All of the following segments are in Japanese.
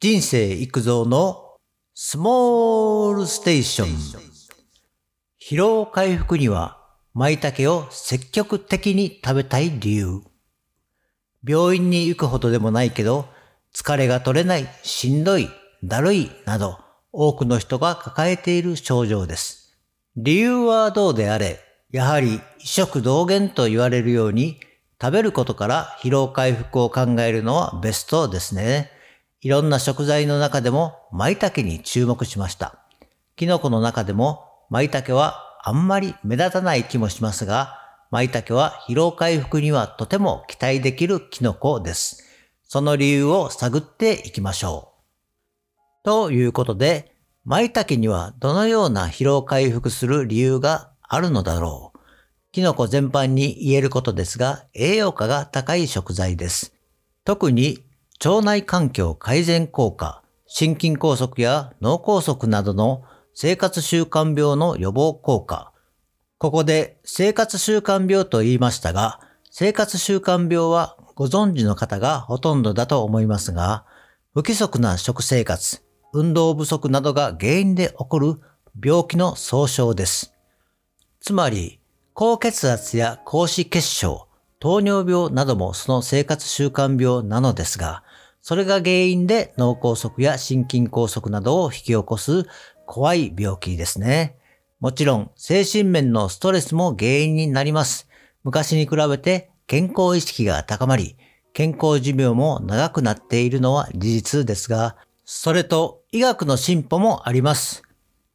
人生育造のスモールステーション。疲労回復には舞茸を積極的に食べたい理由。病院に行くほどでもないけど、疲れが取れない、しんどい、だるいなど、多くの人が抱えている症状です。理由はどうであれ、やはり異食同源と言われるように、食べることから疲労回復を考えるのはベストですね。いろんな食材の中でも舞茸に注目しました。キノコの中でも舞茸はあんまり目立たない気もしますが、舞茸は疲労回復にはとても期待できるキノコです。その理由を探っていきましょう。ということで、舞茸にはどのような疲労回復する理由があるのだろう。キノコ全般に言えることですが、栄養価が高い食材です。特に腸内環境改善効果、心筋梗塞や脳梗塞などの生活習慣病の予防効果。ここで生活習慣病と言いましたが、生活習慣病はご存知の方がほとんどだと思いますが、不規則な食生活、運動不足などが原因で起こる病気の総称です。つまり、高血圧や高脂血症、糖尿病などもその生活習慣病なのですが、それが原因で脳梗塞や心筋梗塞などを引き起こす怖い病気ですね。もちろん精神面のストレスも原因になります。昔に比べて健康意識が高まり、健康寿命も長くなっているのは事実ですが、それと医学の進歩もあります。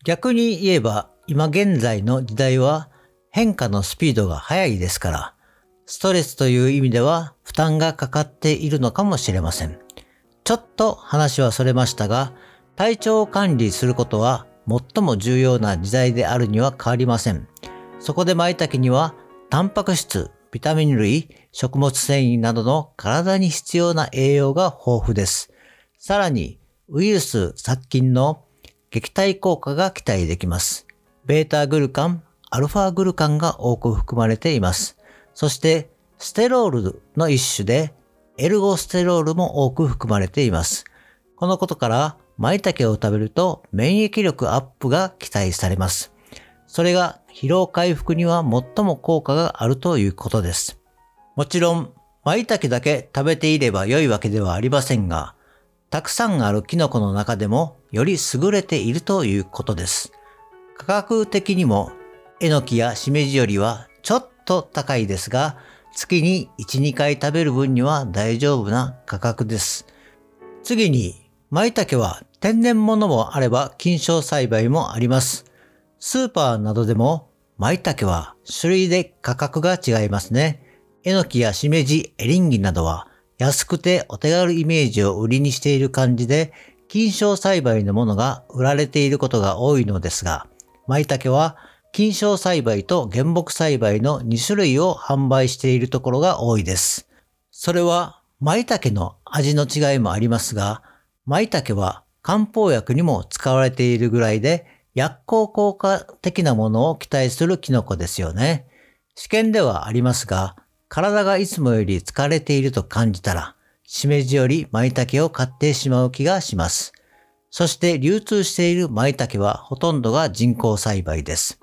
逆に言えば、今現在の時代は変化のスピードが速いですから、ストレスという意味では負担がかかっているのかもしれません。ちょっと話はそれましたが、体調を管理することは最も重要な時代であるには変わりません。そこで舞茸には、タンパク質、ビタミン類、食物繊維などの体に必要な栄養が豊富です。さらに、ウイルス殺菌の撃退効果が期待できます。ベータグルカン、アルファグルカンが多く含まれています。そして、ステロールの一種で、エルゴステロールも多く含まれています。このことから、舞茸を食べると免疫力アップが期待されます。それが疲労回復には最も効果があるということです。もちろん、舞茸だけ食べていれば良いわけではありませんが、たくさんあるキノコの中でもより優れているということです。価格的にも、えのきやしめじよりはちょっと高いですが、月に1、2回食べる分には大丈夫な価格です。次に、舞茸は天然物もあれば菌床栽培もあります。スーパーなどでも舞茸は種類で価格が違いますね。えのきやしめじ、エリンギなどは安くてお手軽イメージを売りにしている感じで、菌床栽培のものが売られていることが多いのですが、舞茸は菌床栽培と原木栽培の2種類を販売しているところが多いです。それは舞茸の味の違いもありますが、舞茸は漢方薬にも使われているぐらいで薬効効果的なものを期待するキノコですよね。試験ではありますが、体がいつもより疲れていると感じたら、しめじより舞茸を買ってしまう気がします。そして流通している舞茸はほとんどが人工栽培です。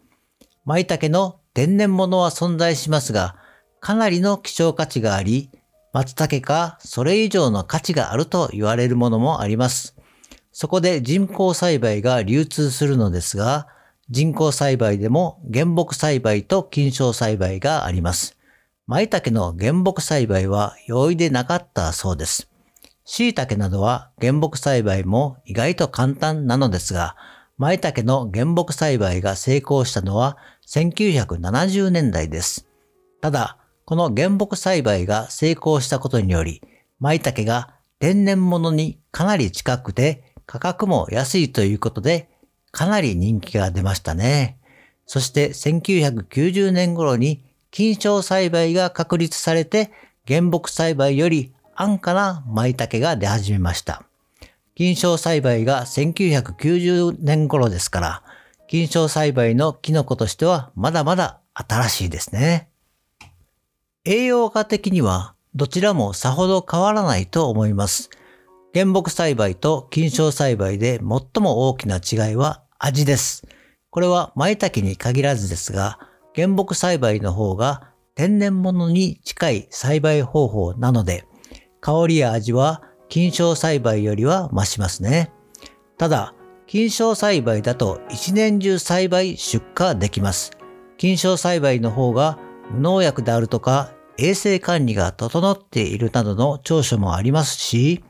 舞茸の天然物は存在しますが、かなりの希少価値があり、松茸かそれ以上の価値があると言われるものもあります。そこで人工栽培が流通するのですが、人工栽培でも原木栽培と菌床栽培があります。舞茸の原木栽培は容易でなかったそうです。椎茸などは原木栽培も意外と簡単なのですが、舞茸の原木栽培が成功したのは1970年代です。ただ、この原木栽培が成功したことにより、舞茸が天然物にかなり近くて価格も安いということで、かなり人気が出ましたね。そして1990年頃に菌床栽培が確立されて、原木栽培より安価な舞茸が出始めました。菌床栽培が1990年頃ですから、菌床栽培のキノコとしてはまだまだ新しいですね。栄養価的にはどちらもさほど変わらないと思います。原木栽培と菌床栽培で最も大きな違いは味です。これは舞茸に限らずですが、原木栽培の方が天然物に近い栽培方法なので、香りや味は菌床栽培よりは増しますね。ただ、菌床栽培だと一年中栽培出荷できます。菌床栽培の方が無農薬であるとか衛生管理が整っているなどの長所もありますし、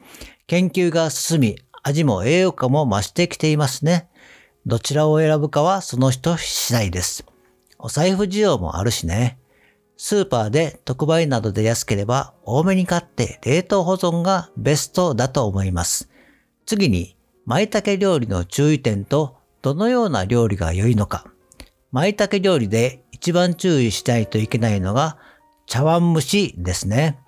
研究が進み味も栄養価も増してきていますね。どちらを選ぶかはその人次第です。お財布需要もあるしね。スーパーで特売などで安ければ多めに買って冷凍保存がベストだと思います。次に、舞茸料理の注意点とどのような料理が良いのか。舞茸料理で一番注意しないといけないのが茶碗蒸しですね。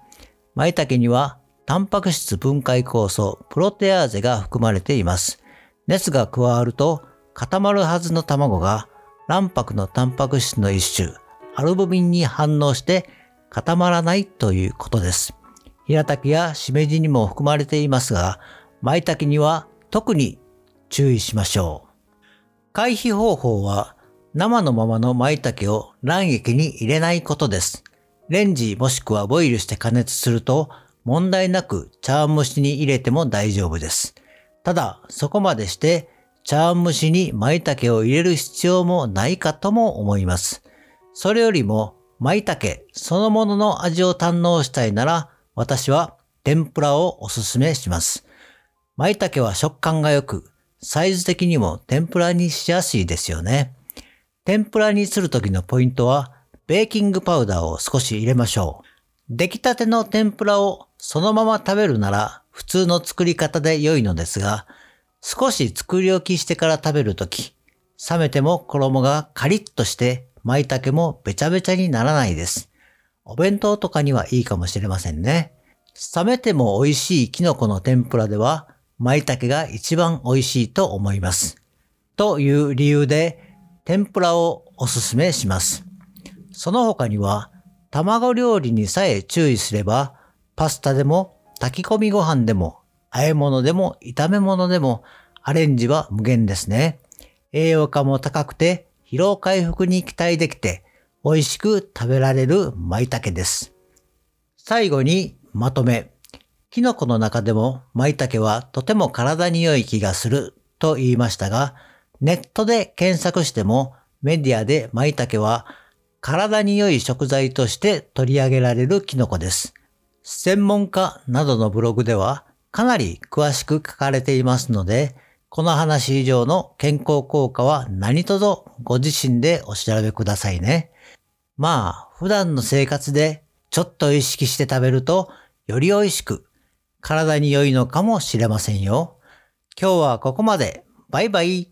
舞茸にはタンパク質分解酵素プロテアーゼが含まれています。熱が加わると固まるはずの卵が卵白のタンパク質の一種、アルブミンに反応して固まらないということです。平茸やしめじにも含まれていますが、舞茸には特に注意しましょう。回避方法は生のままの舞茸を卵液に入れないことです。レンジもしくはボイルして加熱すると問題なく茶碗蒸しに入れても大丈夫です。ただ、そこまでして茶碗蒸しに舞茸を入れる必要もないかとも思います。それよりも舞茸そのものの味を堪能したいなら私は天ぷらをおすすめします。舞茸は食感が良く、サイズ的にも天ぷらにしやすいですよね。天ぷらにするときのポイントは、ベーキングパウダーを少し入れましょう。出来たての天ぷらをそのまま食べるなら普通の作り方で良いのですが、少し作り置きしてから食べるとき、冷めても衣がカリッとして舞茸もべちゃべちゃにならないです。お弁当とかにはいいかもしれませんね。冷めても美味しいキノコの天ぷらでは、舞茸が一番美味しいと思います。という理由で、天ぷらをおすすめします。その他には、卵料理にさえ注意すれば、パスタでも炊き込みご飯でも、和え物でも炒め物でも、アレンジは無限ですね。栄養価も高くて、疲労回復に期待できて、美味しく食べられる舞茸です。最後にまとめ。キノコの中でも舞茸はとても体に良い気がすると言いましたが、ネットで検索してもメディアで舞茸は体に良い食材として取り上げられるキノコです。専門家などのブログではかなり詳しく書かれていますので、この話以上の健康効果は何とぞご自身でお調べくださいね。まあ、普段の生活でちょっと意識して食べるとより美味しく体に良いのかもしれませんよ。今日はここまで。バイバイ。